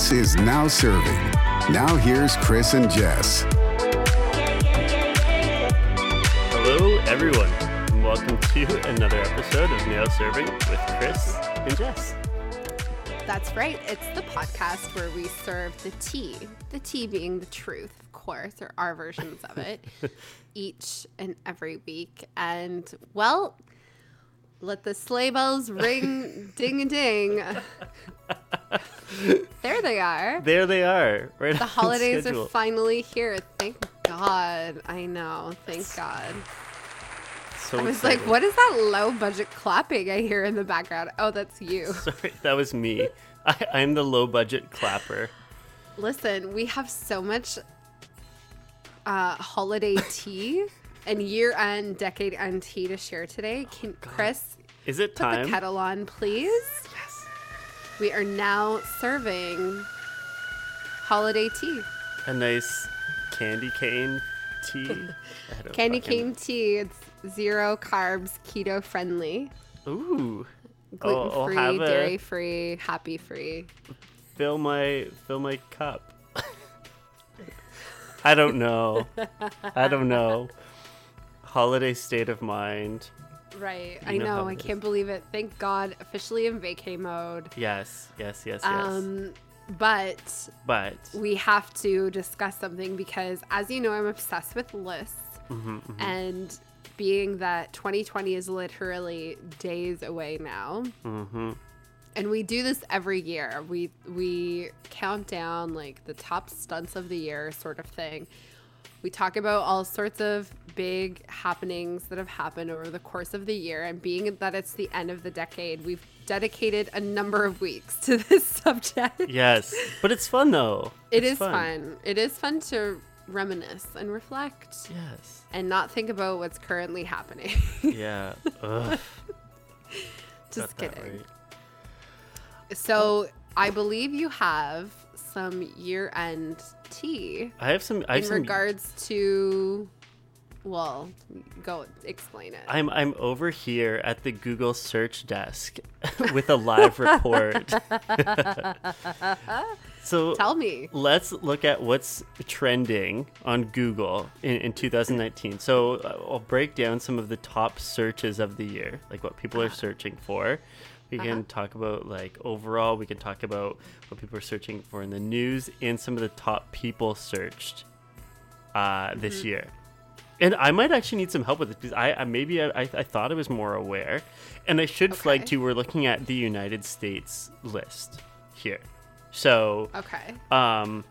This is Now Serving. Now here's Chris and Jess. Hello, everyone, and welcome to another episode of Now Serving with Chris and Jess. That's right. It's the podcast where we serve the tea, the tea being the truth, of course, or our versions of it, each and every week. And, well, let the sleigh bells ring ding a ding. there they are. There they are. Right. The holidays are finally here. Thank God. I know. Thank God. So I was exciting. like, what is that low budget clapping I hear in the background? Oh, that's you. Sorry, that was me. I, I'm the low budget clapper. Listen, we have so much uh, holiday tea and year end, decade end tea to share today. Oh, Can Chris Is it put the kettle on, please? Yes. We are now serving holiday tea. A nice candy cane tea. Candy fucking- cane tea. It's zero carbs, keto friendly, Ooh. Gluten free, a- dairy free, happy free. Fill my fill my cup. I don't know. I don't know. Holiday state of mind. Right. You I know know. I can't believe it. Thank God. Officially in vacay mode. Yes, yes, yes, yes. Um, but but we have to discuss something because, as you know, I'm obsessed with lists. Mm-hmm, And being that 2020 is literally days away now, hmm and we do this every year. We we count down like the top stunts of the year, sort of thing. We talk about all sorts of big happenings that have happened over the course of the year, and being that it's the end of the decade, we've dedicated a number of weeks to this subject. yes, but it's fun though. It It's is fun. It is fun to reminisce and reflect Yes. and not think about what's currently happening. Yeah. Ugh, Just got kidding. right. So I believe you have some year end tea I have some. I have in some. regards to. Well, go explain it. I'm I'm over here at the Google search desk with a live report. so Tell me. let's look at what's trending on Google in, in 2019. So uh, I'll break down some of the top searches of the year, like what people are searching for. We can talk about like overall. We can talk about what people are searching for in the news and some of the top people searched uh, this year. And I might actually need some help with this because I, I maybe I, I, I thought I was more aware, and I should flag Okay. too. We're looking at the United States list here, so Okay. um,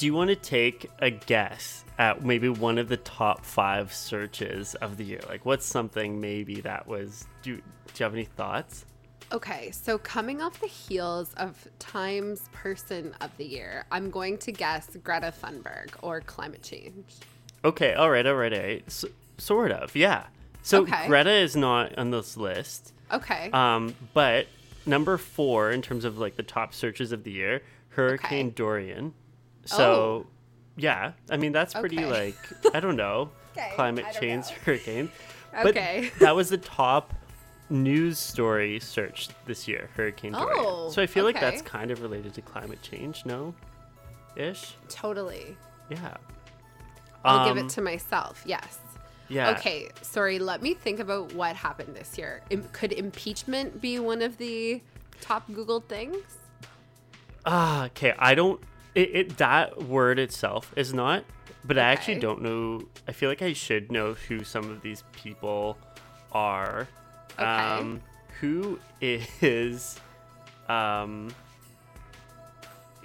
do you want to take a guess at maybe one of the top five searches of the year? Like, what's something maybe that was? Do, do you have any thoughts? Okay, so coming off the heels of Times Person of the Year, I'm going to guess Greta Thunberg or climate change. Okay, all right, all right, all right. S sort of, yeah. So Okay. Greta is not on this list, Okay. um, but number four in terms of like the top searches of the year, Hurricane Okay. Dorian. So, Oh. yeah, I mean that's pretty Okay. like I don't know, Okay, climate don't change know. hurricane. But Okay. that was the top news story searched this year, Hurricane Dorian. Oh, so I feel like that's kind of related to climate change, no? Ish? totally. Yeah. I'll give Um, it to myself. Yes. Yeah. Okay, sorry, let me think about what happened this year. Im- could impeachment be one of the top Googled things? Ah, okay. I don't. It, it that word itself is not, but I actually don't know. I feel like I should know who some of these people are. Okay. Um, who is, um,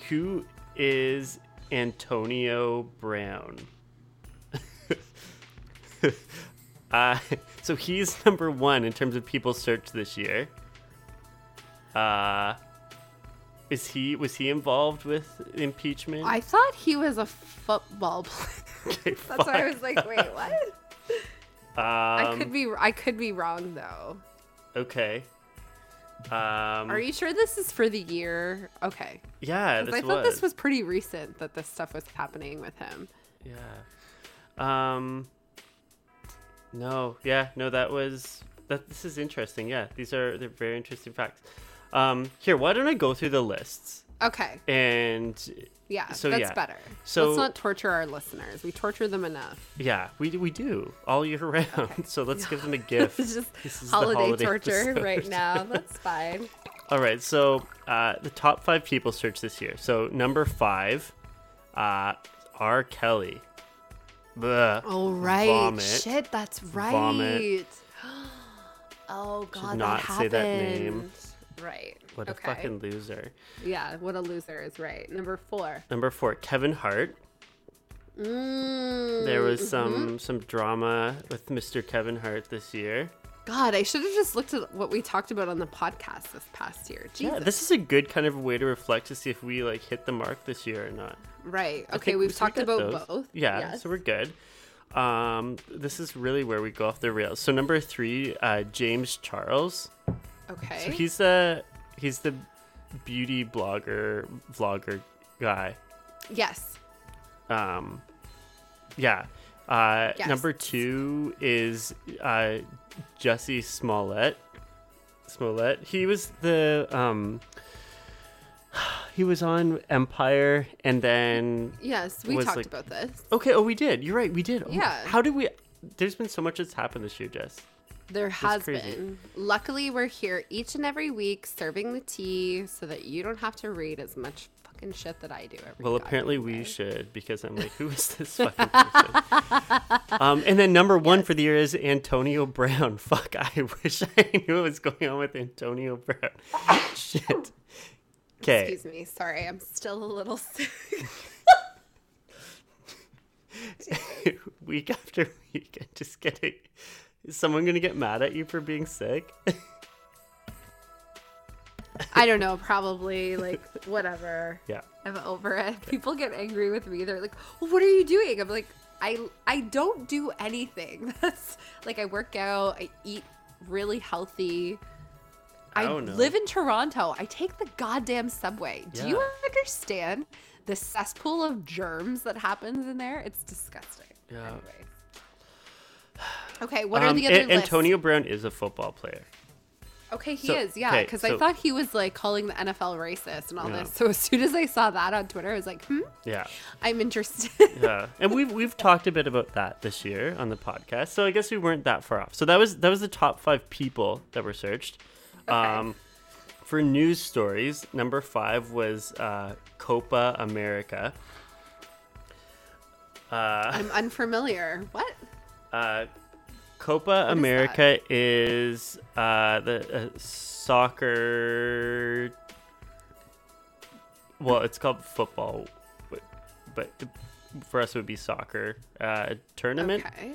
who is Antonio Brown? uh, so he's number one in terms of people searched this year. Uh, is he was he involved with impeachment? I thought he was a football player. Okay, That's why I was like, wait, what? I Um, could be I could be wrong though. okay. Um, Are you sure this is for the year? Okay. Yeah, this I thought was. this was pretty recent that this stuff was happening with him. Yeah. Um. No. Yeah. No. That was. That. This is interesting. Yeah. These are. They're very interesting facts. Um. Here. Why don't I go through the lists Okay. And Yeah, So, that's yeah. better. So- let's not torture our listeners. We torture them enough. yeah, we we do all year round. So let's give them a gift. It's just This holiday, holiday torture episode. right now. That's fine. All right, so uh, the top five people searched this year. So number five, uh, R. Kelly. Bleh. Oh right, Vomit. shit, that's right. Vomit. oh god, not that say that name. Right. What a fucking loser. Yeah, what a loser is right. Number four. Number four, Kevin Hart. Mm, There was some some drama with Mr. Kevin Hart this year. God, I should have just looked at what we talked about on the podcast this past year. Jesus. Yeah, this is a good kind of way to reflect to see if we like hit the mark this year or not. right. Okay, we've talked about those. both. Yeah, Yes. so we're good. Um, this is really where we go off the rails. So number three, uh, James Charles. Okay. So he's the he's the beauty blogger vlogger guy. yes. Um, yeah. Uh, Yes. Number two is uh, Jussie Smollett. Smollett. He was the um, he was on Empire, and then Yes, we talked like- about this. okay. Oh, we did. You're right. We did. Yeah. How did we? There's been so much that's happened this year, Jess. There has been. Luckily, we're here each and every week serving the tea so that you don't have to read as much fucking shit that I do every Well, apparently we should because I'm like, who is this fucking person? um, and then number one for the year is Antonio Brown. Fuck, I wish I knew what was going on with Antonio Brown. Shit. Okay. Excuse me. Sorry, I'm still a little sick. week after week, I'm just getting. Is someone gonna get mad at you for being sick? I don't know. Probably like whatever. yeah. I'm over it. People get angry with me. They're like, well, "What are you doing?" I'm like, "I I don't do anything. That's like I work out. I eat really healthy. I I, live in Toronto. I take the goddamn subway. Do you understand the cesspool of germs that happens in there? It's disgusting. Yeah. Anyways. Okay, what are Um, the other A- lists? Antonio Brown is a football player. Okay, he So- is, yeah. okay, Because so- I thought he was like calling the NFL racist and all Yeah. this. So as soon as I saw that on Twitter, I was like, hmm, Yeah. I'm interested. yeah, and we've we've talked a bit about that this year on the podcast, so I guess we weren't that far off. So that was that was the top five people that were searched. Um, for news stories, number five was uh, Copa America. Uh, I'm unfamiliar. What? Uh, Copa America is uh, the uh, soccer. Well, it's called football, but, but for us it would be soccer uh, tournament. Okay.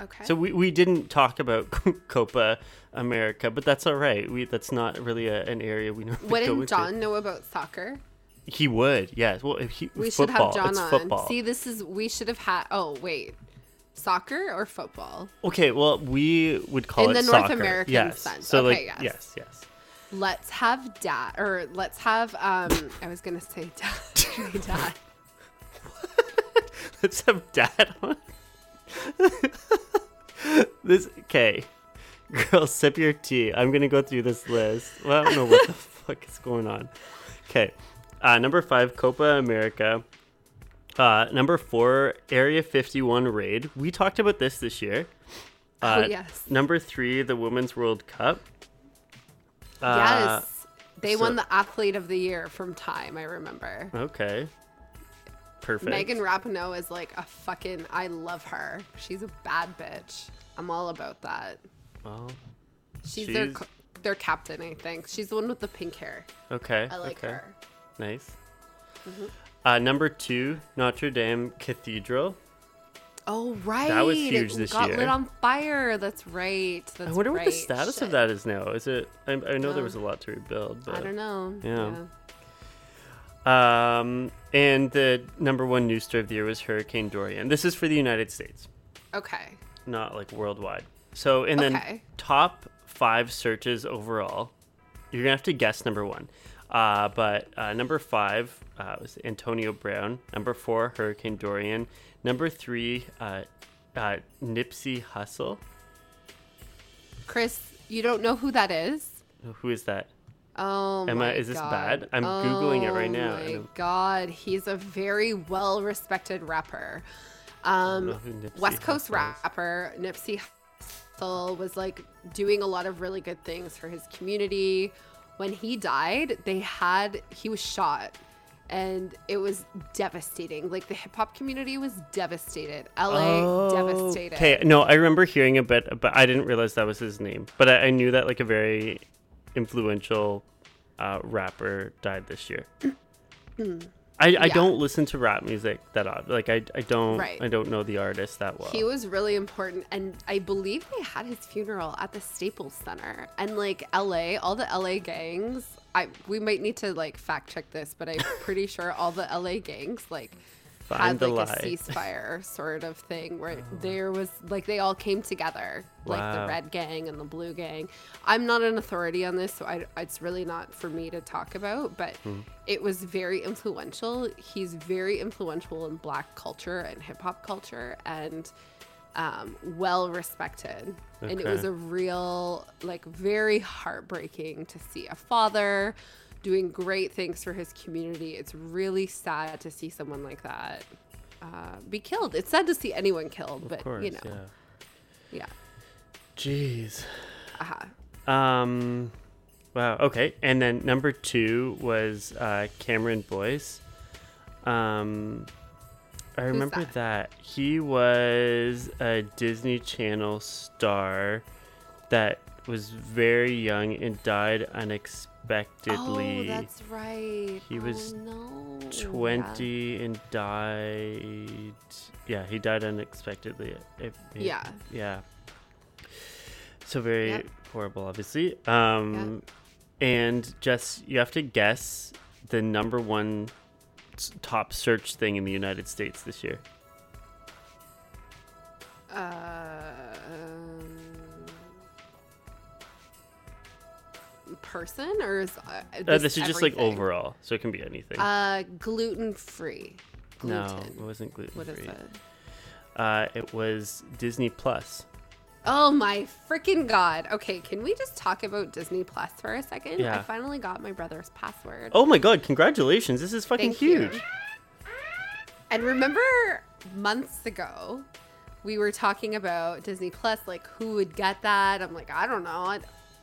Okay. So we, we didn't talk about Copa America, but that's all right. We that's not really a, an area we know. Wouldn't into. John know about soccer? He would, yes. Well, if he, We should have John on. football. See, this is we should have had. Oh wait, soccer or football? Okay, well, we would call it. Soccer in it the North soccer. American yes. sense. So Okay, like, yes. yes, yes. Let's have dad, or let's have. Um, I was gonna say dad. dad. Let's have dad on. this okay, girl, sip your tea. I'm gonna go through this list. Well, I don't know what the fuck is going on. Okay, uh, number five, Copa America. Uh, number four, Area 51 raid. We talked about this this year. Uh, oh yes. Number three, the Women's World Cup. Uh, yes. They so- won the athlete of the year from Time. I remember. Okay. Perfect. Megan Rapinoe is like a fucking. I love her. She's a bad bitch. I'm all about that. Well, She's, their She's- co- their captain, I think. She's the one with the pink hair. okay. I like okay. her. Nice. Mm-hmm. Uh, number two, Notre Dame Cathedral. Oh right, That was huge it this got year. lit on fire. That's right. That's I wonder what the status Shit. of that is now. Is it? I, I know there was a lot to rebuild, but I don't know. Yeah. Um, and the number one news story of the year was Hurricane Dorian. This is for the United States, Okay. not like worldwide. So, and then Okay. top five searches overall. You're gonna have to guess number one. Uh, but uh, number five uh, was Antonio Brown. Number four, Hurricane Dorian. Number three, uh, uh, Nipsey Hussle. Chris, you don't know who that is? Who is that? Oh Am I- my is this God. bad? I'm Googling it right now. Oh my god, he's a very well respected rapper. Um, West Coast Hussle rapper Nipsey Hussle was like doing a lot of really good things for his community. When he died, they had he was shot and it was devastating. Like the hip hop community was devastated. LA devastated. Okay, no, I remember hearing a bit, but I didn't realize that was his name. But I, I knew that like a very influential uh, rapper died this year. I, I don't listen to rap music that odd. Like I, I don't Right. I don't know the artist that well. He was really important, and I believe they had his funeral at the Staples Center. And like LA, all the LA gangs, I we might need to like fact check this, but I'm pretty sure all the LA gangs like Find had the like a ceasefire sort of thing where there was like they all came together, like the red gang and the blue gang. I'm not an authority on this, so I, it's really not for me to talk about, but Hmm. it was very influential. He's very influential in black culture and hip hop culture and um, well respected. And it was a real, like, very heartbreaking to see a father doing great things for his community. It's really sad to see someone like that uh, be killed. It's sad to see anyone killed, of but course, you know, yeah. yeah. Jeez. Uh-huh. Um, wow. Okay, and then number two was uh, Cameron Boyce. Um, I remember that? that? he was a Disney Channel star that was very young and died unexpectedly. Oh, that's right. He was oh, no. Yeah. 20 and died. Yeah, he died unexpectedly. It- it- Yeah. Yeah. So very Yep. horrible, obviously. Um, and Jess, you have to guess the number one top search thing in the United States this year. Um, person or is uh, Uh, this is just like overall, so it can be anything. Uh, gluten free. no, it wasn't gluten What is free. it? Uh, it was Disney Plus. Oh my freaking god. Okay, can we just talk about Disney Plus for a second? Yeah. I finally got my brother's password. Oh my god! Congratulations! This is fucking Thank you. huge. And remember months ago, we were talking about Disney Plus, like who would get that? I'm like, I don't know.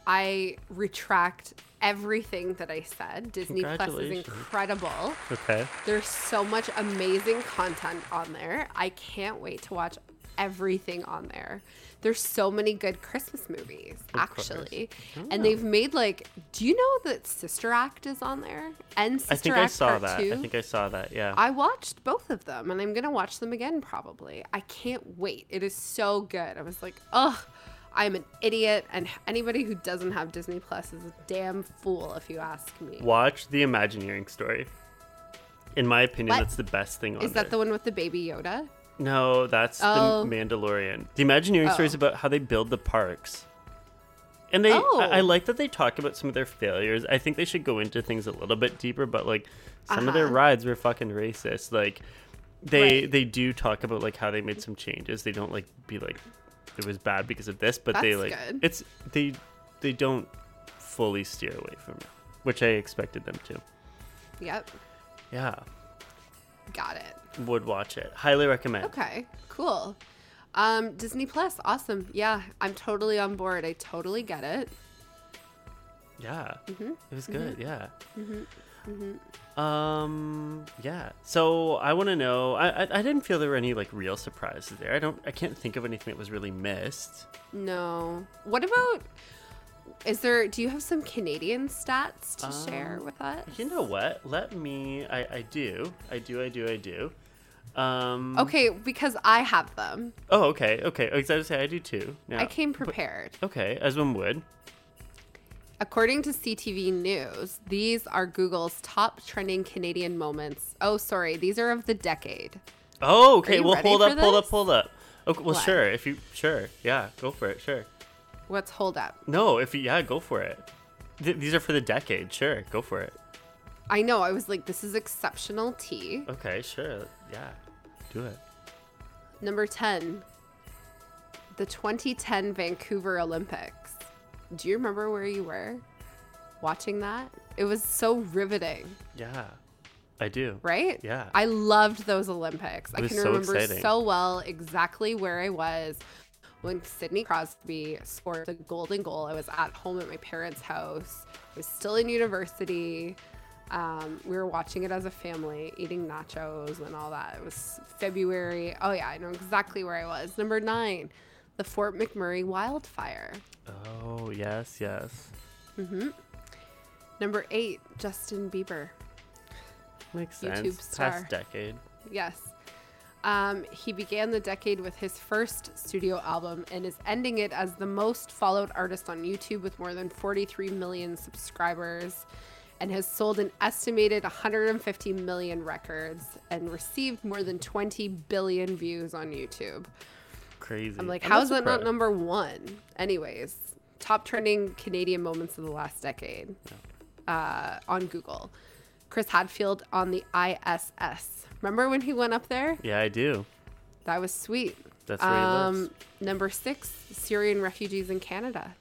I retract everything that I said. Disney Plus is incredible. Okay. There's so much amazing content on there. I can't wait to watch everything on there. There's so many good Christmas movies, actually. And they've made like, do you know that Sister Act is on there? And Sister Act. I think Act I saw Part that. 2? I think I saw that. Yeah. I watched both of them and I'm going to watch them again probably. I can't wait. It is so good. I was like, ugh, I'm an idiot. And anybody who doesn't have Disney Plus is a damn fool, if you ask me. Watch the Imagineering story. In my opinion, What? that's the best thing on Is that the one with the baby Yoda? No, that's Oh. the Mandalorian. The Imagineering story is Oh. about how they build the parks. And they, Oh. I, I like that they talk about some of their failures. I think they should go into things a little bit deeper, but like some of their Uh-huh. rides were fucking racist. Like they Right. they do talk about like how they made some changes. They don't like be like it was bad because of this, but they like good. it's they they don't fully steer away from it, which I expected them to. Yep. Yeah, Got it. would watch it. Highly recommend. Okay, cool. Um, Disney Plus, awesome. Yeah, I'm totally on board. I totally get it. Yeah, Mm-hmm. it was good. Yeah. Um. Yeah. So I want to know. I, I I didn't feel there were any like real surprises there. I don't. I can't think of anything that was really missed. No. What about? Is there? Do you have some Canadian stats to share Um, with us? You know what? Let me. I I do. I do. I do. I do. Um. Okay, because I have them. Oh. Okay. Okay. I was to say I do too. Now. I came prepared. Okay. As one would. According to CTV News, these are Google's top trending Canadian moments. Oh, sorry, these are of the decade. Oh. Okay. Well, hold up. Hold up. Hold up. Okay. Well, What? sure. If you sure. Yeah. Go for it. Sure. What's hold up? No. If you yeah. Go for it. Th- these are for the decade. Sure. Go for it. I know. I was like, this is exceptional tea. Okay. Sure. Yeah. Do it. Number 10, the 2010 Vancouver Olympics. Do you remember where you were? watching that. It was so riveting, Yeah, I do. right? Yeah. I loved those Olympics. I can so remember exciting. so well exactly where I was when Sidney Crosby scored the golden goal. I was at home at my parents' house. I was still in university. Um, we were watching it as a family, eating nachos and all that. It was February. Oh, yeah, I know exactly where I was. Number nine, the Fort McMurray wildfire. Oh yes, yes. Mm-hmm. Number eight, Justin Bieber. Makes YouTube sense. star. Past decade. Yes. Um, he began the decade with his first studio album and is ending it as the most followed artist on YouTube with more than 43 million subscribers and has sold an estimated 150 million records and received more than 20 billion views on YouTube. Crazy. I'm like, I'm how is that not number one? Anyways, top trending Canadian moments of the last decade uh, on Google. Chris Hadfield on the ISS. Remember when he went up there? Yeah, I do. That was sweet. That's where he Um, lives. number six, Syrian refugees in Canada.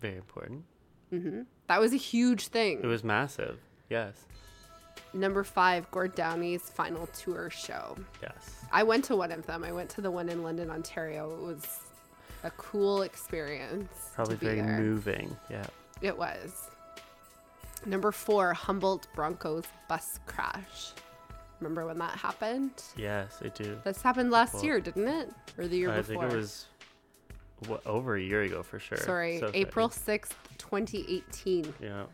Very important. That was a huge thing. It was massive. Yes. Number five, Gord Downie's final tour show. Yes. I went to one of them. I went to the one in London, Ontario. It was a cool experience. Probably very there. moving. Yeah. It was. Number four, Humboldt Broncos bus crash. Remember when that happened? Yes, I do. This happened last Well, year, didn't it? Or the year I before? think it was over a year ago for sure. Sorry, So April exciting. 6th, 2018. Yeah.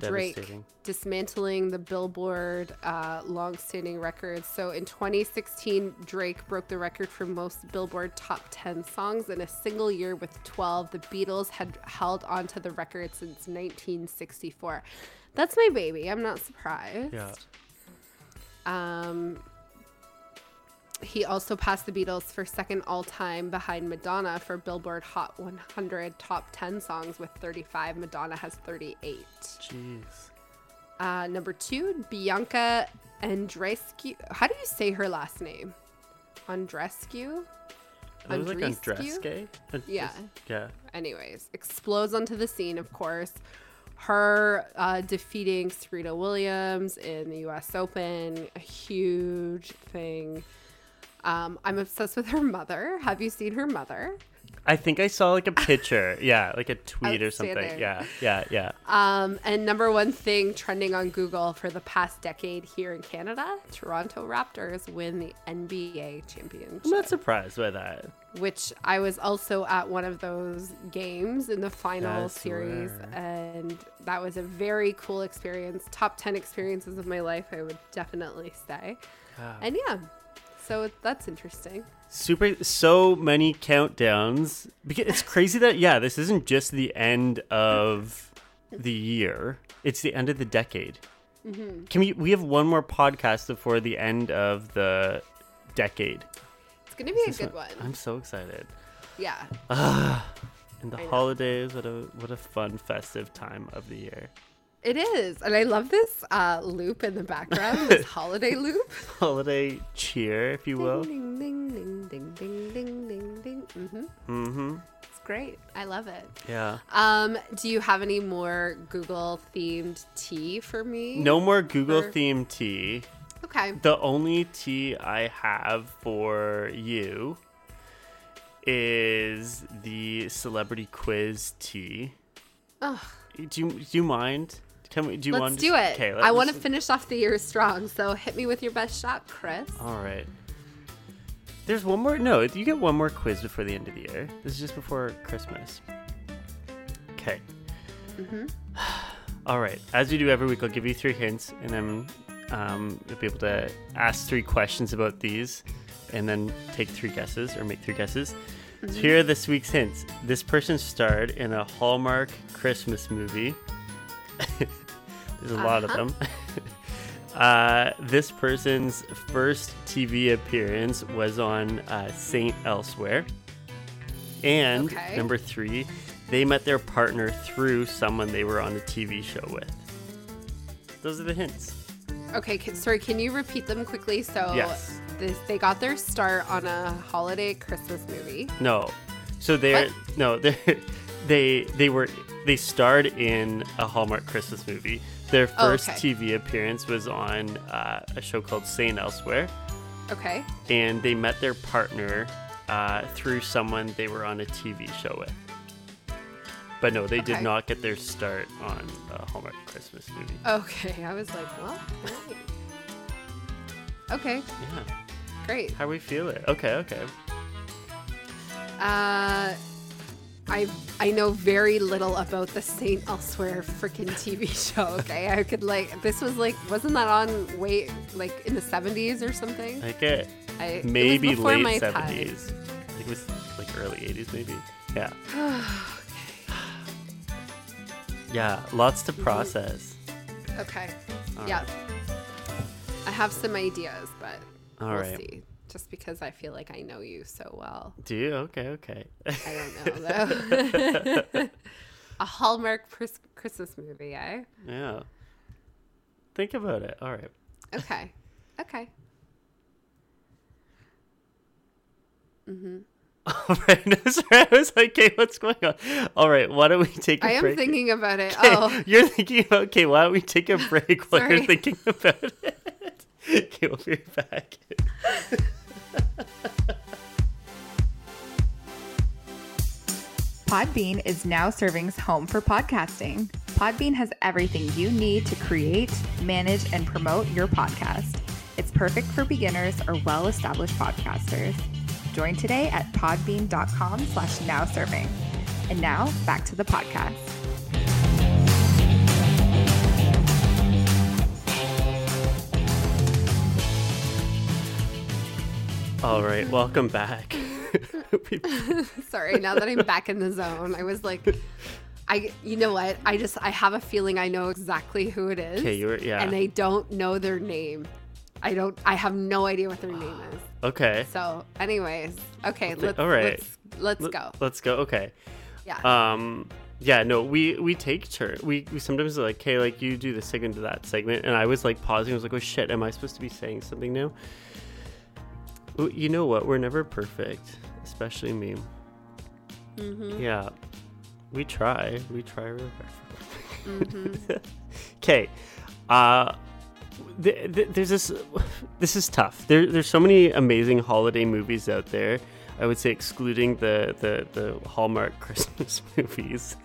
Drake dismantling the Billboard uh, long-standing records. So in 2016, Drake broke the record for most Billboard top 10 songs in a single year with 12. The Beatles had held onto the record since 1964. That's my baby. I'm not surprised. Yeah. Um, he also passed the Beatles for second all time behind Madonna for Billboard Hot 100 top 10 songs with 35. Madonna has 38. Jeez. Uh, number two, Bianca Andreescu. How do you say her last name? Andreescu? It was like And Yeah. Yeah. Anyways, explodes onto the scene, of course. Her uh, defeating Serena Williams in the US Open, a huge thing. Um, I'm obsessed with her mother. Have you seen her mother? I think I saw like a picture. yeah, like a tweet or something. Yeah, yeah, yeah. Um, and number one thing trending on Google for the past decade here in Canada Toronto Raptors win the NBA championship. I'm not surprised by that. which I was also at one of those games in the final series, and that was a very cool experience. Top 10 experiences of my life, I would definitely say. And yeah, so that's interesting. Super, so many countdowns. Because it's crazy that yeah, this isn't just the end of the year; it's the end of the decade. Mm-hmm. Can we? We have one more podcast before the end of the decade. It's going to be a good one- one. I'm so excited. Yeah. And the I know. holidays, what a what a fun festive time of the year. It is. And I love this uh, loop in the background, this holiday loop. Holiday cheer, if you will. Ding, ding, ding, ding, ding, ding, ding, ding. hmm Mm-hmm. It's great. I love it. Yeah. Um, do you have any more Google themed tea for me? No more Google Or- theme tea. Okay. The only tea I have for you is the celebrity quiz tea. Ugh. Do you do you mind? Can we do you Let's want do it. Okay, I want to finish off the year strong, so hit me with your best shot, Chris. All right. There's one more. No, you get one more quiz before the end of the year. This is just before Christmas. Okay. Mm-hmm. All right. As we do every week, I'll give you three hints, and then um, you'll be able to ask three questions about these, and then take three guesses or make three guesses. Mm-hmm. So here are this week's hints. This person starred in a Hallmark Christmas movie. There's a lot of Uh-huh. them. Uh, this person's first TV appearance was on uh, Saint Elsewhere. And Okay. number three, they met their partner through someone they were on a TV show with. Those are the hints. Okay, can, sorry, can you repeat them quickly? So Yes. this, they got their start on a holiday Christmas movie. No, so they're What? no they they they were they starred in a Hallmark Christmas movie. Their Oh, first okay. TV appearance was on uh, a show called Saint Elsewhere, Okay. and they met their partner uh, through someone they were on a TV show with. But no, they did not get their start on a Hallmark Christmas movie. Okay. I was like, well. Okay, Yeah. great. How we feel it? Okay, okay. Uh, I I know very little about the Saint Elsewhere freaking TV show. Okay, I could like this was like wasn't that on wait like in the seventies or something? Like it. I, it Maybe my late seventies. I think it was like early eighties, maybe. Yeah. Okay. Yeah, lots to mm-hmm. process. Okay, All yeah, I have some ideas, but All we'll right. see. Just because I feel like I know you so well, Do you? Okay, okay. I don't know though. A Hallmark Chris- Christmas movie, eh? yeah. Think about it. All right. Okay, okay. All right. No, sorry. I was like, okay, what's going on? All right. Why don't we take a I am break? thinking about it. Okay, Oh, You're thinking about, okay, why don't we take a break while you're thinking about it? okay, we'll be back. Podbean is now Serving's home for podcasting. Podbean has everything you need to create, manage, and promote your podcast. It's perfect for beginners or well-established podcasters. Join today at podbean.com slash now serving. And now back to the podcast. All right. Welcome back. Sorry. Now that I'm back in the zone, I was like, I, you know what? I just, I have a feeling I know exactly who it is. Okay, you were- yeah. And I don't know their name. I don't, I have no idea what their name is. okay. So, anyways, okay, let's, all right. let's, let's Let- go. Let's go. Okay. Yeah. Um. Yeah. No. We we take turn. We, we sometimes are like, hey, like you do this segment to that segment, and I was like pausing. I was like, oh shit, am I supposed to be saying something now? You know what? We're never perfect, especially me. Mm-hmm. Yeah. We try. We try really hard. Mm-hmm. Okay. Uh. Th- th- there's this. This is tough. There, there's so many amazing holiday movies out there. I would say, excluding the the, the Hallmark Christmas movies.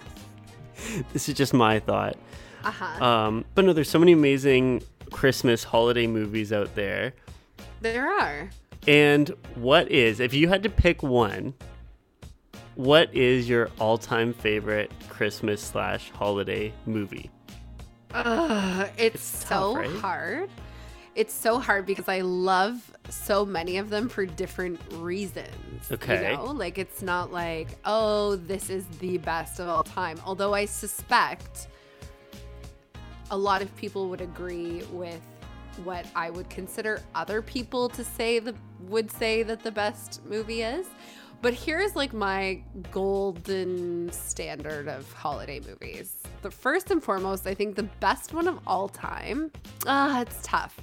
this is just my thought. Uh-huh. Um, but no, there's so many amazing Christmas holiday movies out there. there are. And what is, if you had to pick one, what is your all-time favorite Christmas slash holiday movie? Ugh, it's, It's so tough, right? hard. It's so hard because I love so many of them for different reasons. Okay. You know, like it's not like, oh, this is the best of all time. Although I suspect a lot of people would agree with what I would consider other people to say the would say that the best movie is. But here's like my golden standard of holiday movies. The first and foremost, I think the best one of all time. Ah, it's tough.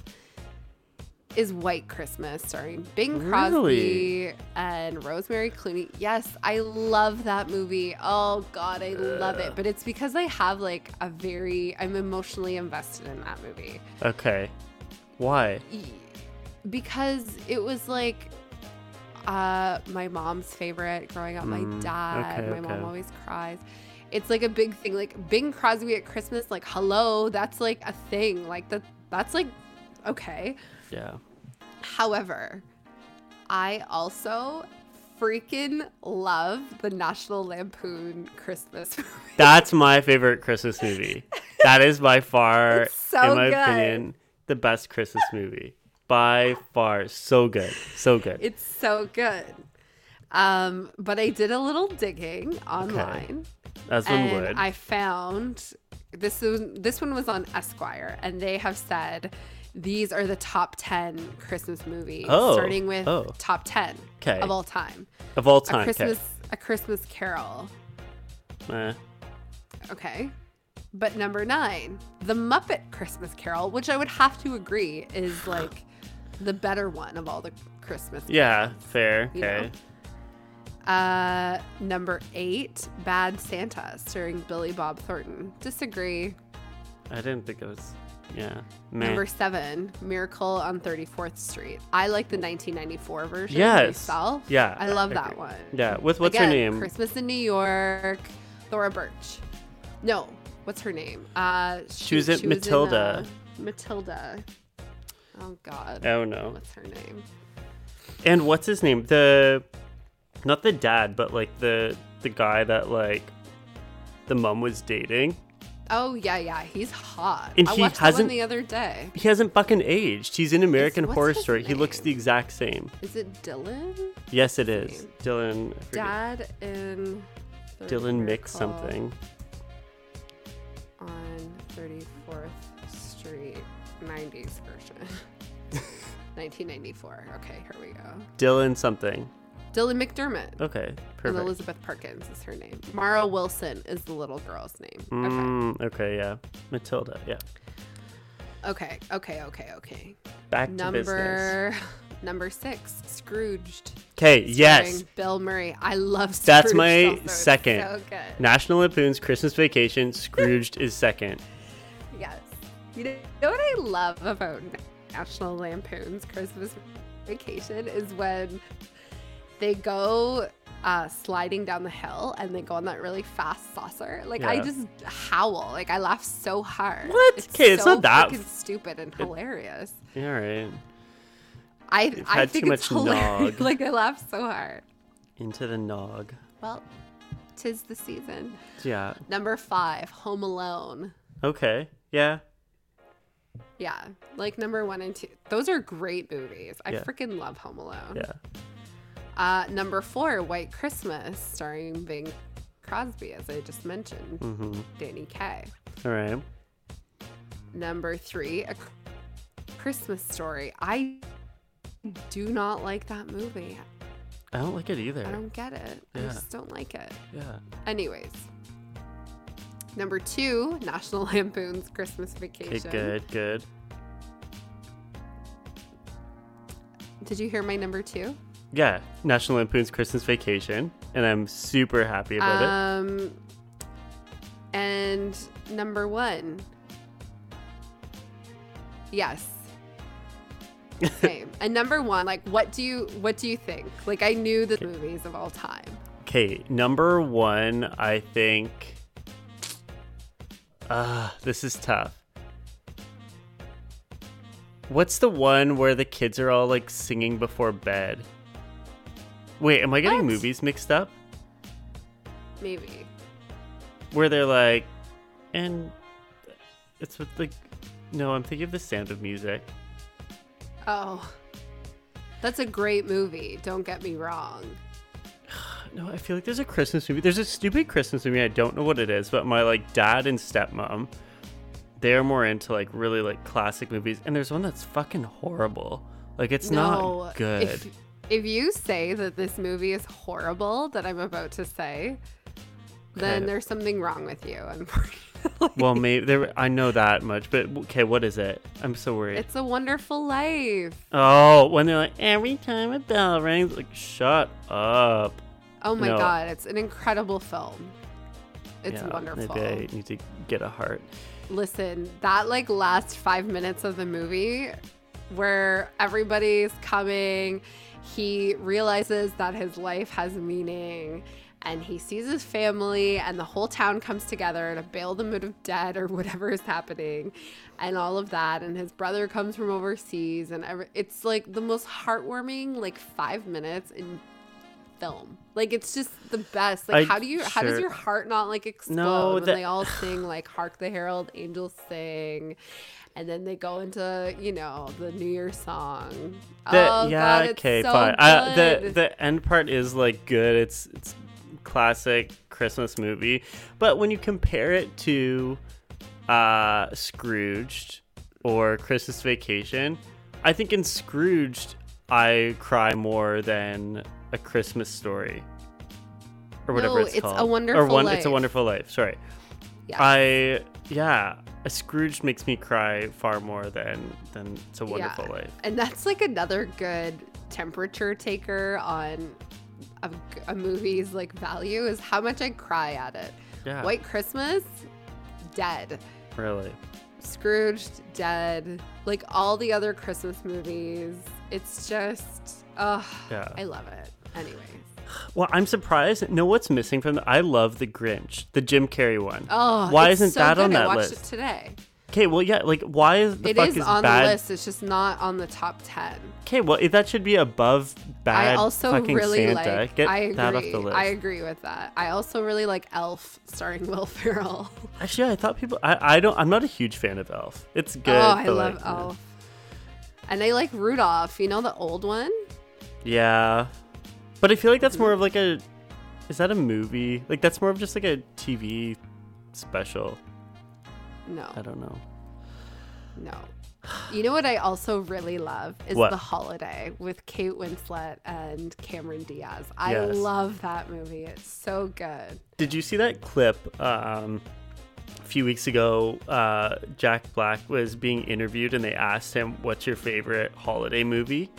Is White Christmas starring Bing Crosby Really? and Rosemary Clooney. Yes, I love that movie. Oh god, I love it. But it's because I have like a very I'm emotionally invested in that movie Okay. Why? because it was like uh my mom's favorite growing up my Mm, dad okay, my mom always cries it's like a big thing like bing crosby at christmas like hello that's like a thing like that that's like okay Yeah. however i also freaking love the national lampoon christmas movie That's my favorite Christmas movie. That is by far, so in my good. opinion, the best Christmas movie. By far. So good. So good. It's so good. Um, but I did a little digging online. As one and would. I found this one, this one was on Esquire, and they have said these are the top ten Christmas movies, Oh, starting with oh. top ten of all time. of all A time. 'kay. Christmas, a Christmas Carol. Eh. Okay. But number nine, The Muppet Christmas Carol, which I would have to agree is like the better one of all the Christmas. Yeah, fair. Okay. know? Uh, number eight, Bad Santa, starring Billy Bob Thornton. Disagree. I didn't think it was. Yeah. Meh. Number seven, Miracle on 34th Street. I like the 1994 version Yes. myself. Yeah, I love I that one. Yeah. With what's her name? Christmas in New York. Thora Birch. No, what's her name? Uh, She was in Matilda. uh, Matilda. Oh God. Oh no. What's her name? And what's his name? The not the dad, but like the the guy that like the mom was dating. Oh yeah, yeah. He's hot. And I he hasn't- one the other day. He hasn't fucking aged. He's in American what's Horror Story. He looks the exact same. Is it Dylan? Yes, it is. his? Dylan. Dad in. Dylan Mix something. On 34th Street, 90s version. 1994. Okay, here we go. Dylan something. Dylan McDermott. Okay, And perfect. Elizabeth Perkins is her name. Mara Wilson is the little girl's name. Mm, okay, yeah. Matilda, yeah. Okay. Okay, okay, okay, okay. Back to business. Number number six, Scrooged. Okay, yes. Bill Murray. I love Scrooged. That's my also. Second. So. National Lampoon's Christmas Vacation. Scrooged is second. You know know what I love about National Lampoon's Christmas Vacation is when they go uh, sliding down the hill and they go on that really fast saucer. Like I just howl. Like I laugh so hard. What? it's so not that f- stupid and hilarious. Yeah, all right. I You've I think too it's much hilarious. nog. like I laugh so hard. Into the nog. Well, tis the season. Yeah. Number five, Home Alone. Okay. Yeah. Yeah, like number one and two. Those are great movies. I Yeah. freaking love Home Alone. Yeah. Uh, number four, White Christmas, starring Bing Crosby, as I just mentioned, Mm-hmm. Danny Kaye. All right. Number three, A Christmas Story. I do not like that movie. I don't like it either. I don't get it. Yeah. I just don't like it. Yeah. Anyways, number two, National Lampoon's Christmas Okay, Vacation. good, good. Did you hear my number two? Yeah. National Lampoon's Christmas Vacation. And I'm super happy about it. Um, and number one. Yes. Same. and number one, like, what do you what do you think? Like, I knew the movies of all time. Okay, number one, I think. Ah, this is tough. What's the one where the kids are all like singing before bed? Wait, am I getting What? movies mixed up? Maybe. Where they're like, and it's with like, no, I'm thinking of the sound of music. Oh, that's a great movie. Don't get me wrong. No, I feel like there's a Christmas movie. There's a stupid Christmas movie. I don't know what it is, but my like dad and stepmom, they're more into like really like classic movies. And there's one that's fucking horrible. Like it's no, not good. If, if you say that this movie is horrible, that I'm about to say, then there's something wrong with you. Unfortunately, well, maybe there. I know that much, but okay, what is it? I'm so worried. it's a Wonderful Life. oh, when they're like every time a bell rings, like shut up. Oh my No. god, it's an incredible film. It's Yeah, wonderful. Maybe I need to get a heart. Listen, that like last five minutes of the movie where everybody's coming, he realizes that his life has meaning and he sees his family and the whole town comes together to bail them out of debt or whatever is happening and all of that and his brother comes from overseas and every, it's like the most heartwarming like five minutes in film. Like it's just the best. Like I- how do you how does your heart not like explode No, when that- they all sing like hark the herald angels sing and then they go into you know the new year song? The, oh yeah, god okay, so fine. Uh, the the end part is like good. It's it's classic Christmas movie, but when you compare it to uh Scrooged or Christmas Vacation, I think in Scrooged I cry more than a Christmas story or whatever No, it's, It's a called. or Wonderful one, It's a Life. Wonderful Life. Sorry. yeah. I yeah, a Scrooge makes me cry far more than than It's a Wonderful Yeah. Life. and that's like another good temperature taker on a, a movie's like value is how much I cry at it. Yeah. White Christmas, dead. Really. Scrooged, dead. Like all the other Christmas movies. It's just, oh, Yeah. I love it. Anyways. Well, I'm surprised. No, what's missing from the? I love the Grinch, the Jim Carrey one. Oh, why isn't so that good. on I that watched list? it today. Okay, well, yeah, like why is the It fuck is is on bad? the list. It's just not on the top ten. Okay, well, that should be above bad. I also fucking really Santa. like. Get I agree. that off the list. I agree with that. I also really like Elf, starring Will Ferrell. Actually, I thought people. I, I don't. I'm not a huge fan of Elf. It's oh, good. oh, I love like, Elf. And I like Rudolph. You know the old one? Yeah, but I feel like that's more of like a. Is that a movie? Like that's more of just like a TV special. No, I don't know. no. You know what I also really love is What? The Holiday with Kate Winslet and Cameron Diaz. I Yes. love that movie. It's so good. Did you see that clip um, a few weeks ago? Uh, Jack Black was being interviewed, and they asked him, "What's your favorite holiday movie?"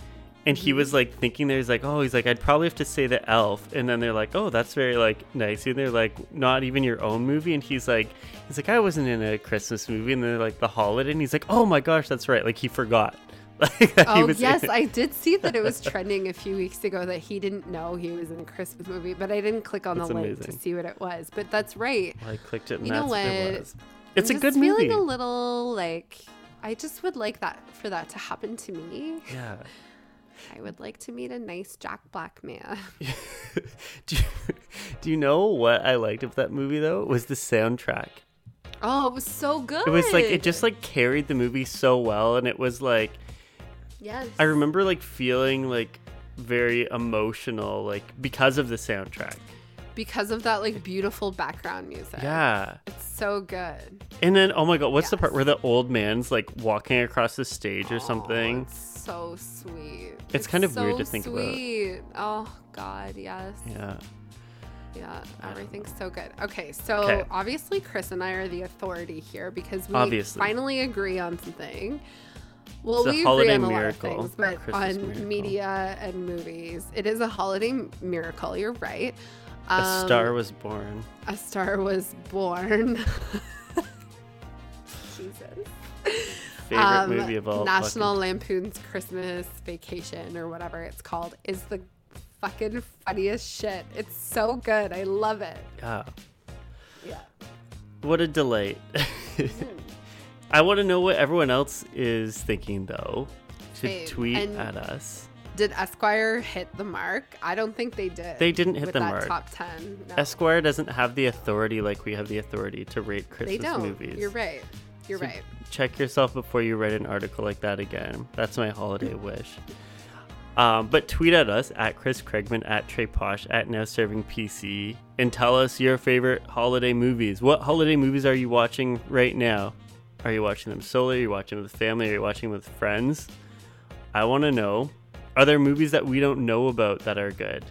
And he was like thinking, "There's like, oh, he's like, I'd probably have to say the Elf." And then they're like, "Oh, that's very like nice." And they're like, "Not even your own movie?" And he's like, "He's like, I wasn't in a Christmas movie." And they're like, "The Holiday," and he's like, "Oh my gosh, that's right!" Like he forgot. Like Oh yes. I did see that it was trending a few weeks ago that he didn't know he was in a Christmas movie, but I didn't click on That's the link to see what it was. But that's right. I clicked it, You know what it was. It's I'm a good movie. feeling a little like I just would like that for that to happen to me. yeah. I would like to meet a nice Jack Black man. do, you, do you know what I liked of that movie though? It was the soundtrack. Oh, it was so good. It was like it just like carried the movie so well, and it was like yes. I remember like feeling like very emotional like because of the soundtrack. because of that like beautiful background music. Yeah. It's so good. And then oh my god, what's the part where the old man's like walking across the stage or Oh, something? It's so sweet. It's kind of weird so to think about. sweet. Oh God, yes. Yeah. Yeah, everything's so good. Okay, so Okay. obviously Chris and I are the authority here because we Obviously. finally agree on something. Well, It's a we agree on a lot of miracle, things, but Christmas on miracle. media and movies, it is a holiday miracle. You're right. A Um, star was born. a star was born. Favorite Um, movie of all. National fucking- Lampoon's Christmas Vacation or whatever it's called is the fucking funniest shit. It's so good. I love it. Yeah. Yeah. What a delight. I want to know what everyone else is thinking, though. To tweet and- at us. Did Esquire hit the mark? I don't think they did. They didn't hit the mark. Top ten. No. Esquire doesn't have the authority like we have the authority to rate Christmas they don't. movies. You're right. You're So right. Check yourself before you write an article like that again. That's my holiday wish. Um, but tweet at us at Chris Craigman, at Trey Posh, at Now Serving PC, and tell us your favorite holiday movies. What holiday movies are you watching right now? Are you watching them solo? Are you watching with family? Are you watching with friends? I want to know. Are there movies that we don't know about that are good?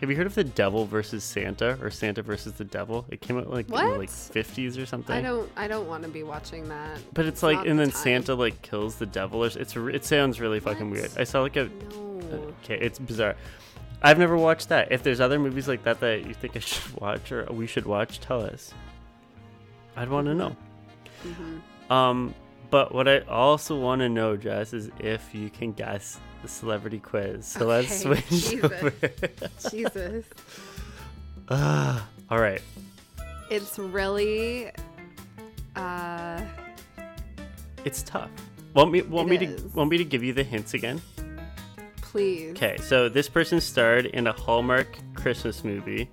Have you heard of the Devil versus Santa or Santa versus the Devil? It came out like in the like 50s or something. I don't. I don't want to be watching that. But it's like, and the then time. Santa like kills the devil. Or, it's it sounds really fucking What? weird. I saw like a No. okay, it's bizarre. I've never watched that. If there's other movies like that that you think I should watch or we should watch, tell us. I'd want to know. Mhm. Um, but what I also want to know, Jess, is if you can guess the celebrity quiz. So let's switch. Jesus. over. Jesus. Ah, all right. It's really. Uh, It's tough. Want me want me to want me to give you the hints again? please. Okay, so this person starred in a Hallmark Christmas movie.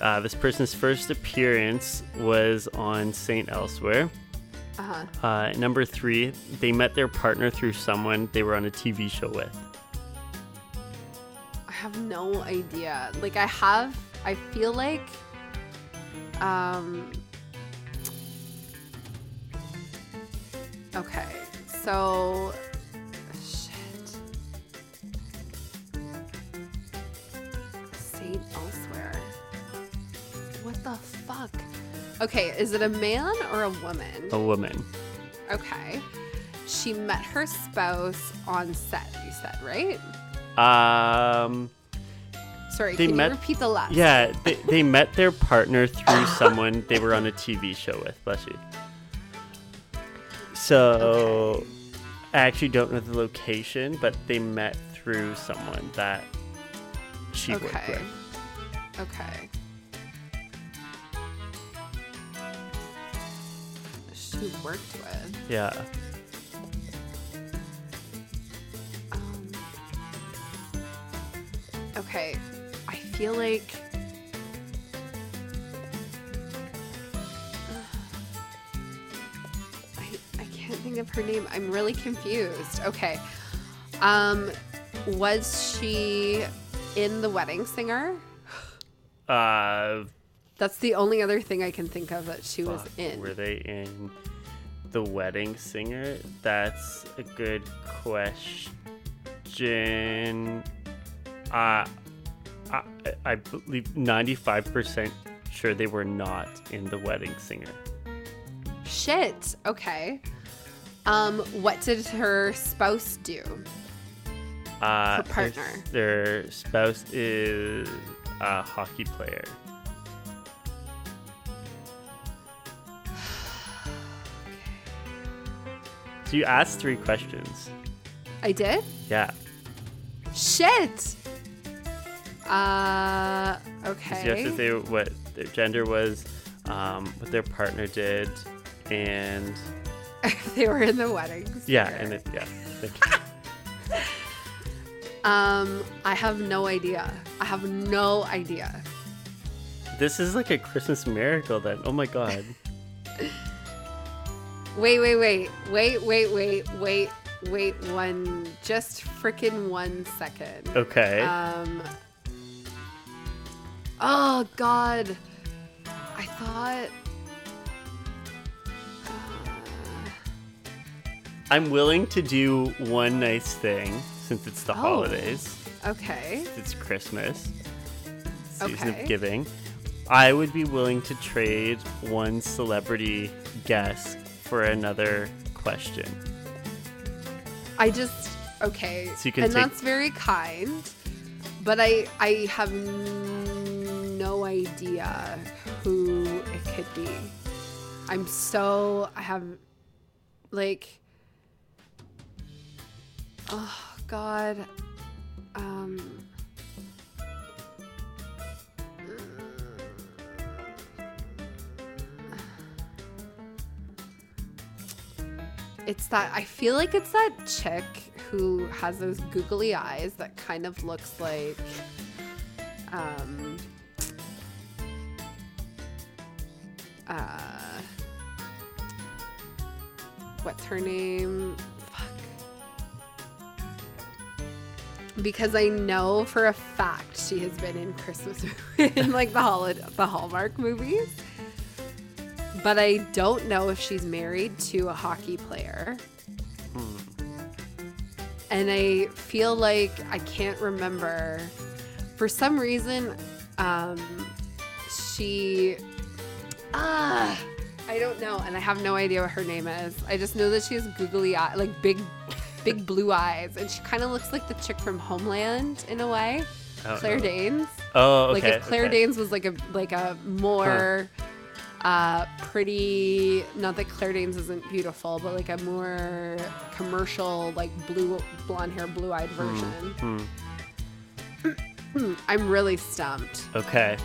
Uh, this person's first appearance was on Saint Elsewhere. Uh-huh. Uh, number three, they met their partner through someone they were on a TV show with. I have no idea. Like I have. I feel like. Um. Okay, so. Okay, is it a man or a woman? A woman. Okay. She met her spouse on set, you said, right? Um, Sorry, They can met- you repeat the last? Yeah, they, they met their partner through someone they were on a TV show with. Bless you. So, Okay. I actually don't know the location, but they met through someone that she worked Okay. with. Okay. She worked with. Yeah. Um, okay, I feel like. I, I can't think of her name. I'm really confused. Okay. Um, was she in The Wedding Singer? Uh, That's the only other thing I can think of that she was fuck, in. Were they in The Wedding Singer? That's a good question. Uh, I, I believe 95% sure they were not in The Wedding Singer. Shit. Okay. Um, what did her spouse do? Uh, Her partner. Their, spouse is a hockey player. So you asked three questions. I did? Yeah. Shit. Uh, okay. So You have to say what their gender was, um, what their partner did, and they were in the weddings. yeah, and it, yeah. Um, I have no idea. I have no idea. This is like a Christmas miracle. Then, oh my god. Wait, wait, wait, wait, wait, wait, wait, wait. One, just freaking one second. Okay. Um. Oh God, I thought. Uh, I'm willing to do one nice thing since it's the Oh. holidays. okay. It's Christmas, season Okay. of giving. I would be willing to trade one celebrity guess for another question. I just okay, So and take- that's very kind, but I I have no idea who it could be. I'm so I have like oh god um It's that I feel like it's that chick who has those googly eyes that kind of looks like um uh what's her name? Fuck. Because I know for a fact she has been in Christmas in like the holiday the Hallmark movies. But I don't know if she's married to a hockey player. And I feel like I can't remember. For some reason, um, she. Ah! I don't know. And I have no idea what her name is. I just know that she has googly eyes, like big, big blue eyes. And she kind of looks like the chick from Homeland in a way. Claire know. Danes Oh, okay. like if Claire okay. Danes was like a like a more uh pretty not that Claire Danes isn't beautiful, but like a more commercial like blue blonde hair, blue eyed version. Hmm, I'm really stumped. Okay.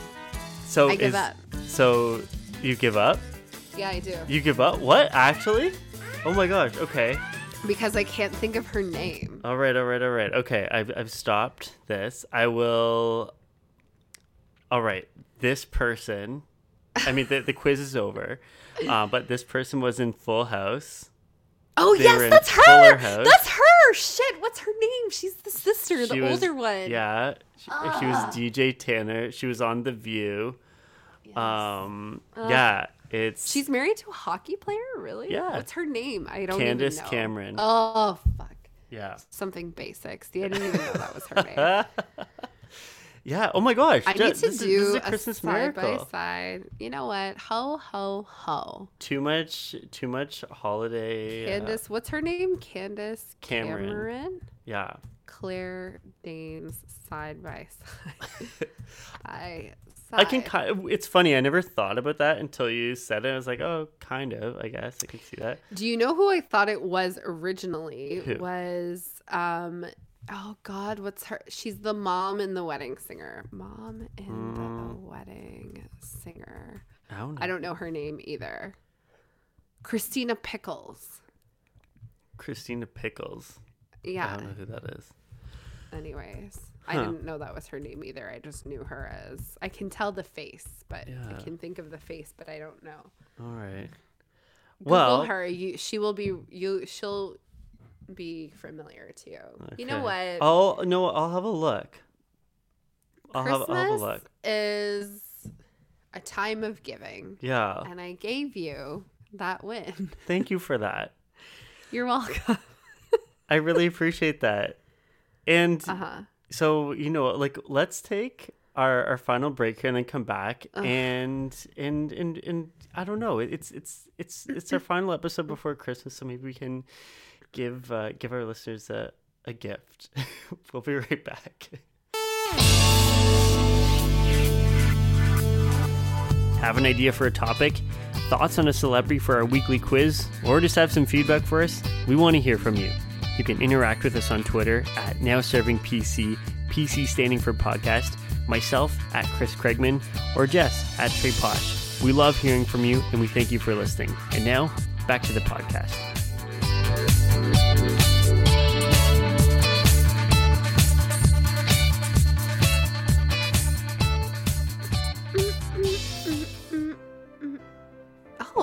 So I give is- up. So you give up? Yeah, I do. You give up? What? Actually? Oh my gosh. Okay. Because I can't think of her name. All right. All right. All right. Okay. I've I've stopped this. I will. All right. This person. I mean, the the quiz is over. Uh, but this person was in Full House. Oh They yes, that's her. That's her. Shit, what's her name? She's the sister, the was- older one. Yeah. She, she was Ah. DJ Tanner. She was on The View. Yes. Um. yeah. It's She's married to a hockey player, really? Yeah. What's her name? I don't Candace even know. Cameron. Oh fuck. yeah. Something basic. See, I didn't even know that was her name. Yeah. Oh my gosh. I need to this do this is a, a Christmas side by miracle. side. You know what? Ho ho ho. Too much. Too much holiday. uh, Candace, what's her name? Candace Cameron. Cameron. yeah. Claire Danes side by side. I I can kind of, it's funny. I never thought about that until you said it. I was like, oh, kind of. I guess I can see that. Do you know who I thought it was originally? Who? Was um oh god, what's her she's the mom in the wedding singer. Mom in the Mm. wedding singer. I don't know. I don't know her name either. Christina Pickles. Christina Pickles. Yeah. I don't know who that is. Anyways, I didn't know that was her name either. I just knew her as I can tell the face, but Yeah. I can think of the face, but I don't know. All right. Google Well, her. You, she will be you. She'll be familiar to you. You know okay. what? Oh no, I'll have a look. I'll have, Christmas I'll have a look. is a time of giving, Yeah. and I gave you that win. Thank you for that. You're welcome. I really appreciate that. And Uh huh. so you know, like, let's take our, our final break here and then come back and and and and I don't know. It's it's it's it's our final episode before Christmas, so maybe we can give uh, give our listeners a a gift. we'll be right back. Have an idea for a topic? Thoughts on a celebrity for our weekly quiz? Or just have some feedback for us? We want to hear from you. You can interact with us on Twitter at NowServingPC, PC PC standing for podcast, myself at Chris Craigman, or Jess at Trey Posh. We love hearing from you and we thank you for listening. And now, back to the podcast.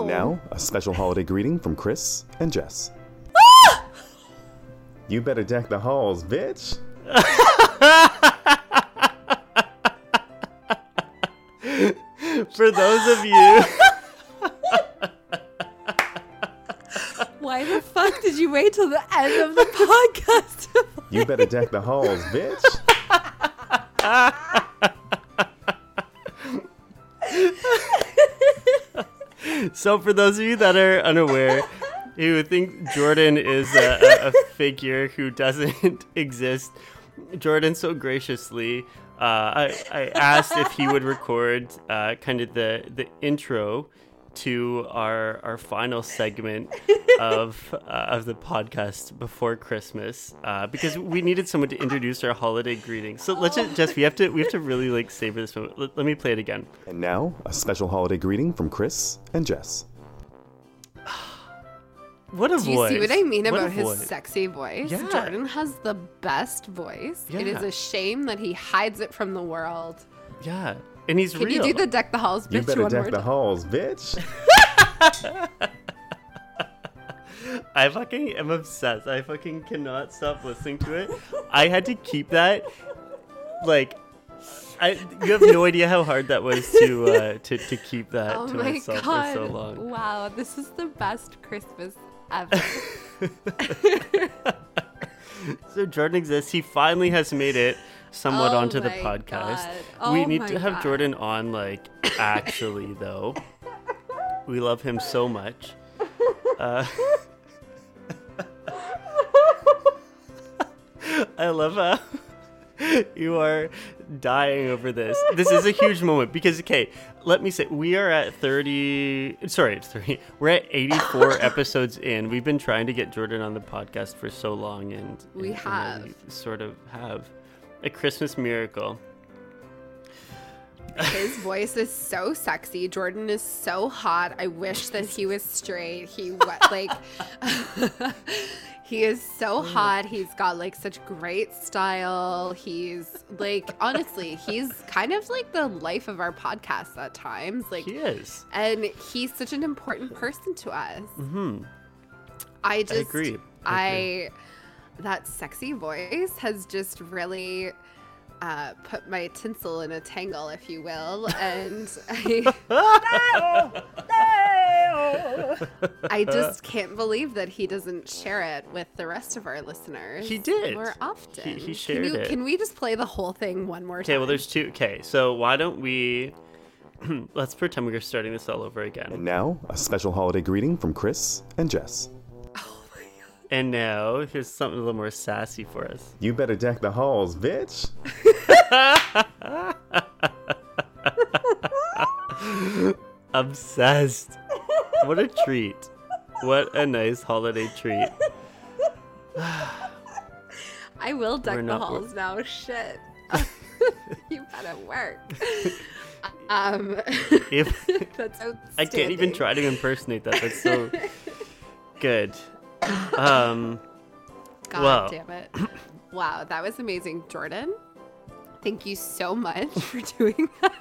Now, a special holiday greeting from Chris and Jess. you better deck the halls, bitch. For those of you, Why the fuck did you wait till the end of the podcast? You better deck the halls, bitch. So for those of you that are unaware, who think Jordan is a, a, a figure who doesn't exist, Jordan so graciously, uh, I, I asked if he would record uh, kind of the the intro to our our final segment of uh, of the podcast before Christmas uh, because we needed someone to introduce our holiday greeting. So let's just, Jess, we have to we have to really like savor this moment. Let, let me play it again. And now, a special holiday greeting from Chris and Jess. What a Do you voice! see what I mean What about his voice. sexy voice? Yeah. Jordan has the best voice. Yeah. It is a shame that he hides it from the world. Yeah, and he's Can real. you do the deck the halls You better one more deck the time? halls, bitch. I fucking am obsessed. I fucking cannot stop listening to it. I had to keep that. Like, I you have no idea how hard that was to uh, to to keep that Oh to my myself god! for so long. Wow, this is the best Christmas ever. So Jordan exists. He finally has made it somewhat Oh onto the podcast. God. we Oh need to have God. Jordan on, like, actually though. We love him so much. Uh, I love how you are dying over this. This is a huge moment because, okay, let me say, we are at 30, sorry, it's 30, we're at 84 episodes in. We've been trying to get Jordan on the podcast for so long, and We and- and have. we sort of have a Christmas miracle. His voice is so sexy. Jordan is so hot. I wish that he was straight. He wa- like he is so hot. He's got like such great style. He's like honestly, he's kind of like the life of our podcast at times. Like He is. and he's such an important person to us. Hmm. I just I agree. I I, that sexy voice has just really uh, put my tinsel in a tangle, if you will, and I, I just can't believe that he doesn't share it with the rest of our listeners. He did. more often. He- he Can shared you- it. Can we just play the whole thing one more time? Okay, well, there's two. Okay, so why don't we. Let's pretend we're starting this all over again. And now, a special holiday greeting from Chris and Jess. And now here's something a little more sassy for us. You better deck the halls, bitch. Obsessed. What a treat. What a nice holiday treat. I will deck We're the not- halls now. Shit. you better work. um, If that's I can't even try to impersonate that. That's so good. Um, God Wow. damn it. Wow, that was amazing. Jordan, thank you so much for doing that.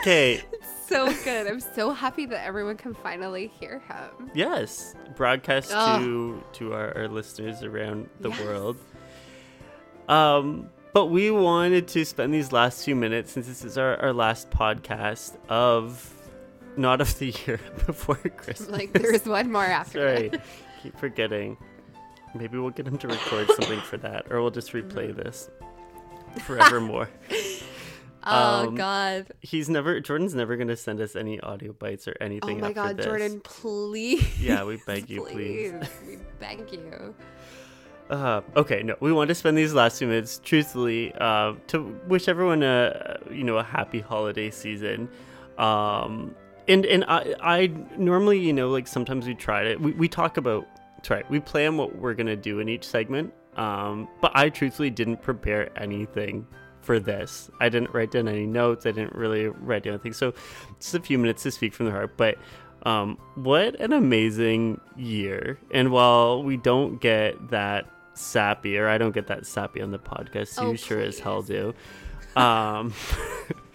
okay. so good. I'm so happy that everyone can finally hear him. Yes, broadcast Ugh. to to our, our listeners around the Yes. world. Um, but we wanted to spend these last few minutes since this is our, our last podcast of not of the year before Christmas. Like, there's one more after Sorry, it. keep forgetting. Maybe we'll get him to record something for that, or we'll just replay this forevermore. Oh, Um, God. He's never Jordan's never gonna send us any audio bites or anything. Oh, my God, this. Jordan, please. Yeah, we beg you, please. We beg you. Uh, okay, no, we want to spend these last few minutes, truthfully, uh, to wish everyone a you know a happy holiday season. Um, and and I, I normally you know like sometimes we try to we, we talk about sorry we plan what we're gonna do in each segment. Um, but I truthfully didn't prepare anything for this. I didn't write down any notes. I didn't really write down anything. So just a few minutes to speak from the heart. But um, what an amazing year! And while we don't get that sappy, or I don't get that sappy on the podcast, Oh, you sure as hell do. Um,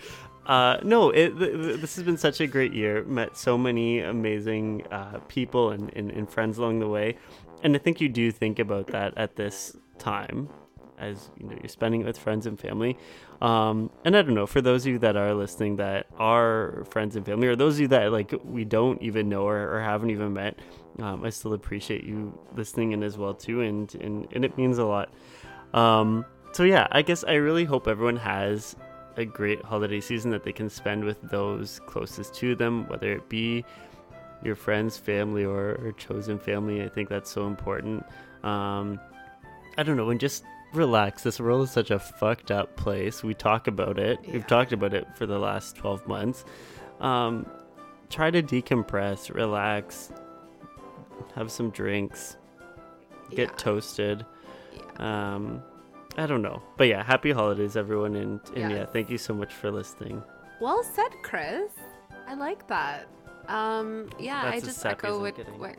uh, no, it, th- th- this has been such a great year. Met so many amazing uh, people and, and, and friends along the way, and I think you do think about that at this time, as you know, you're spending it with friends and family. Um, and I don't know, for those of you that are listening that are friends and family, or those of you that like we don't even know or, or haven't even met, um, I still appreciate you listening in as well too, and and, and it means a lot. Um, so yeah, I guess I really hope everyone has a great holiday season that they can spend with those closest to them, whether it be your friends, family, or, or chosen family. I think that's so important. Um, I don't know, and just relax. This world is such a fucked up place. We talk about it. Yeah. We've talked about it for the last 12 months. Um, try to decompress, relax, have some drinks, get Yeah. toasted. Yeah. Um, I don't know, but yeah, happy holidays, everyone, and, and yeah, thank you so much for listening. Well said, Chris. I like that. Um, yeah, That's I just echo what, what.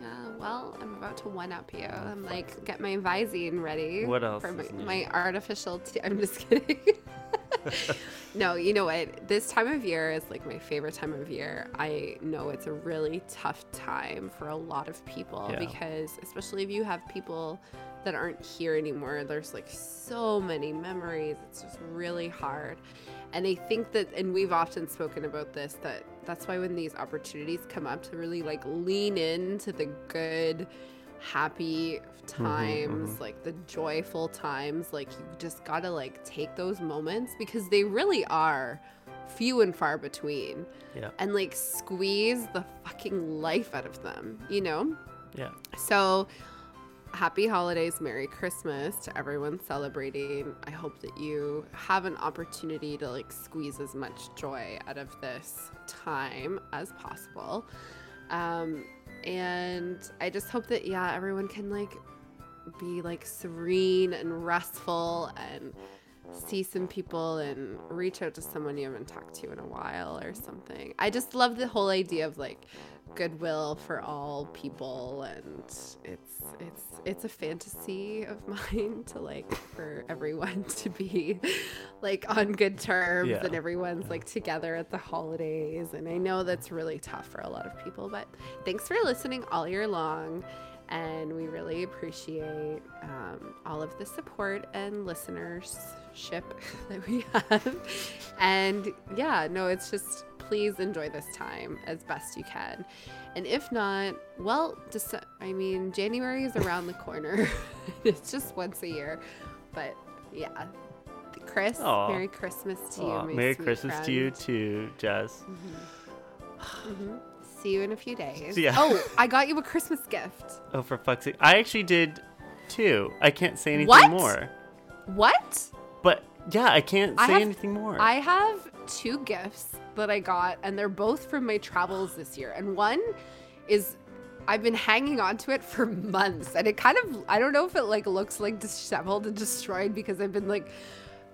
Yeah, well, I'm about to one up you. I'm like, get my Visine ready. What else For my, my artificial. T- I'm just kidding. no, you know what? This time of year is like my favorite time of year. I know it's a really tough time for a lot of people Yeah. because, especially if you have people that aren't here anymore, there's like so many memories. It's just really hard. And I think that, and we've often spoken about this, that that's why when these opportunities come up to really like lean into the good, happy times, like the joyful times, like you just gotta like take those moments because they really are few and far between Yeah, and like squeeze the fucking life out of them, you know? yeah, So, happy holidays, Merry Christmas to everyone celebrating. I hope that you have an opportunity to like squeeze as much joy out of this time as possible. Um, and I just hope that, yeah, everyone can like be like serene and restful and see some people and reach out to someone you haven't talked to in a while or something. I just love the whole idea of like goodwill for all people and it's it's it's a fantasy of mine to like for everyone to be like on good terms Yeah. and everyone's like together at the holidays and I know that's really tough for a lot of people but thanks for listening all year long and we really appreciate um, all of the support and listenership that we have. And yeah, no, it's just please enjoy this time as best you can. And if not, well, just I mean, January is around the corner. it's just once a year, but yeah. Chris, Aw. Merry Christmas to you. Merry Christmas to you too, Jess. Mhm. see you in a few days. Yeah. Oh, I got you a Christmas gift. Oh, for fuck's sake! I actually did too. I can't say anything What? more. What? But yeah, I can't I say have- anything more. I have two gifts that I got, and they're both from my travels this year. And one is I've been hanging on to it for months, and it kind of I don't know if it like looks like disheveled and destroyed because I've been like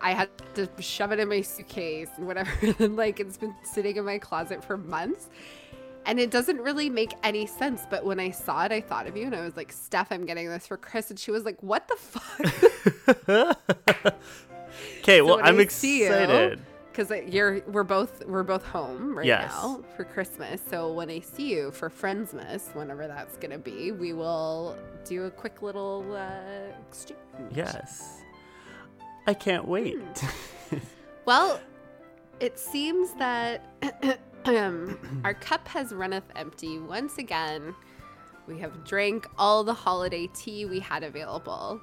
I had to shove it in my suitcase and whatever, and like it's been sitting in my closet for months. And it doesn't really make any sense, but when I saw it, I thought of you, and I was like, "Steph, I'm getting this for Chris," and she was like, "What the fuck?" Okay, So well, I'm I excited. because you're we're both we're both home right Yes. now for Christmas. So when I see you for Friendsmas, whenever that's gonna be, we will do a quick little uh, exchange. Yes. I can't wait. Hmm. Well, it seems that um, our cup has runneth empty once again. We have drank all the holiday tea we had available.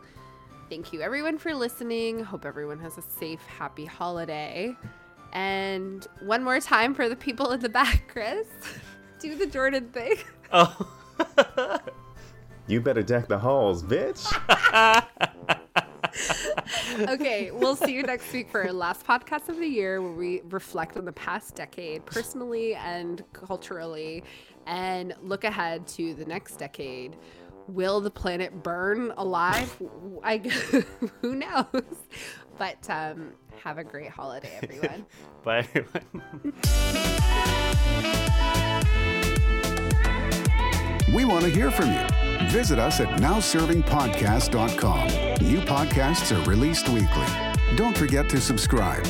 Thank you, everyone, for listening. Hope everyone has a safe, happy holiday. And one more time for the people in the back, Chris. Do the Jordan thing. oh. You better deck the halls, bitch. okay, we'll see you next week for our last podcast of the year where we reflect on the past decade personally and culturally and look ahead to the next decade. Will the planet burn alive? I who knows. But um, have a great holiday, everyone. Bye, everyone. We want to hear from you. Visit us at nowservingpodcast.com. New podcasts are released weekly. Don't forget to subscribe.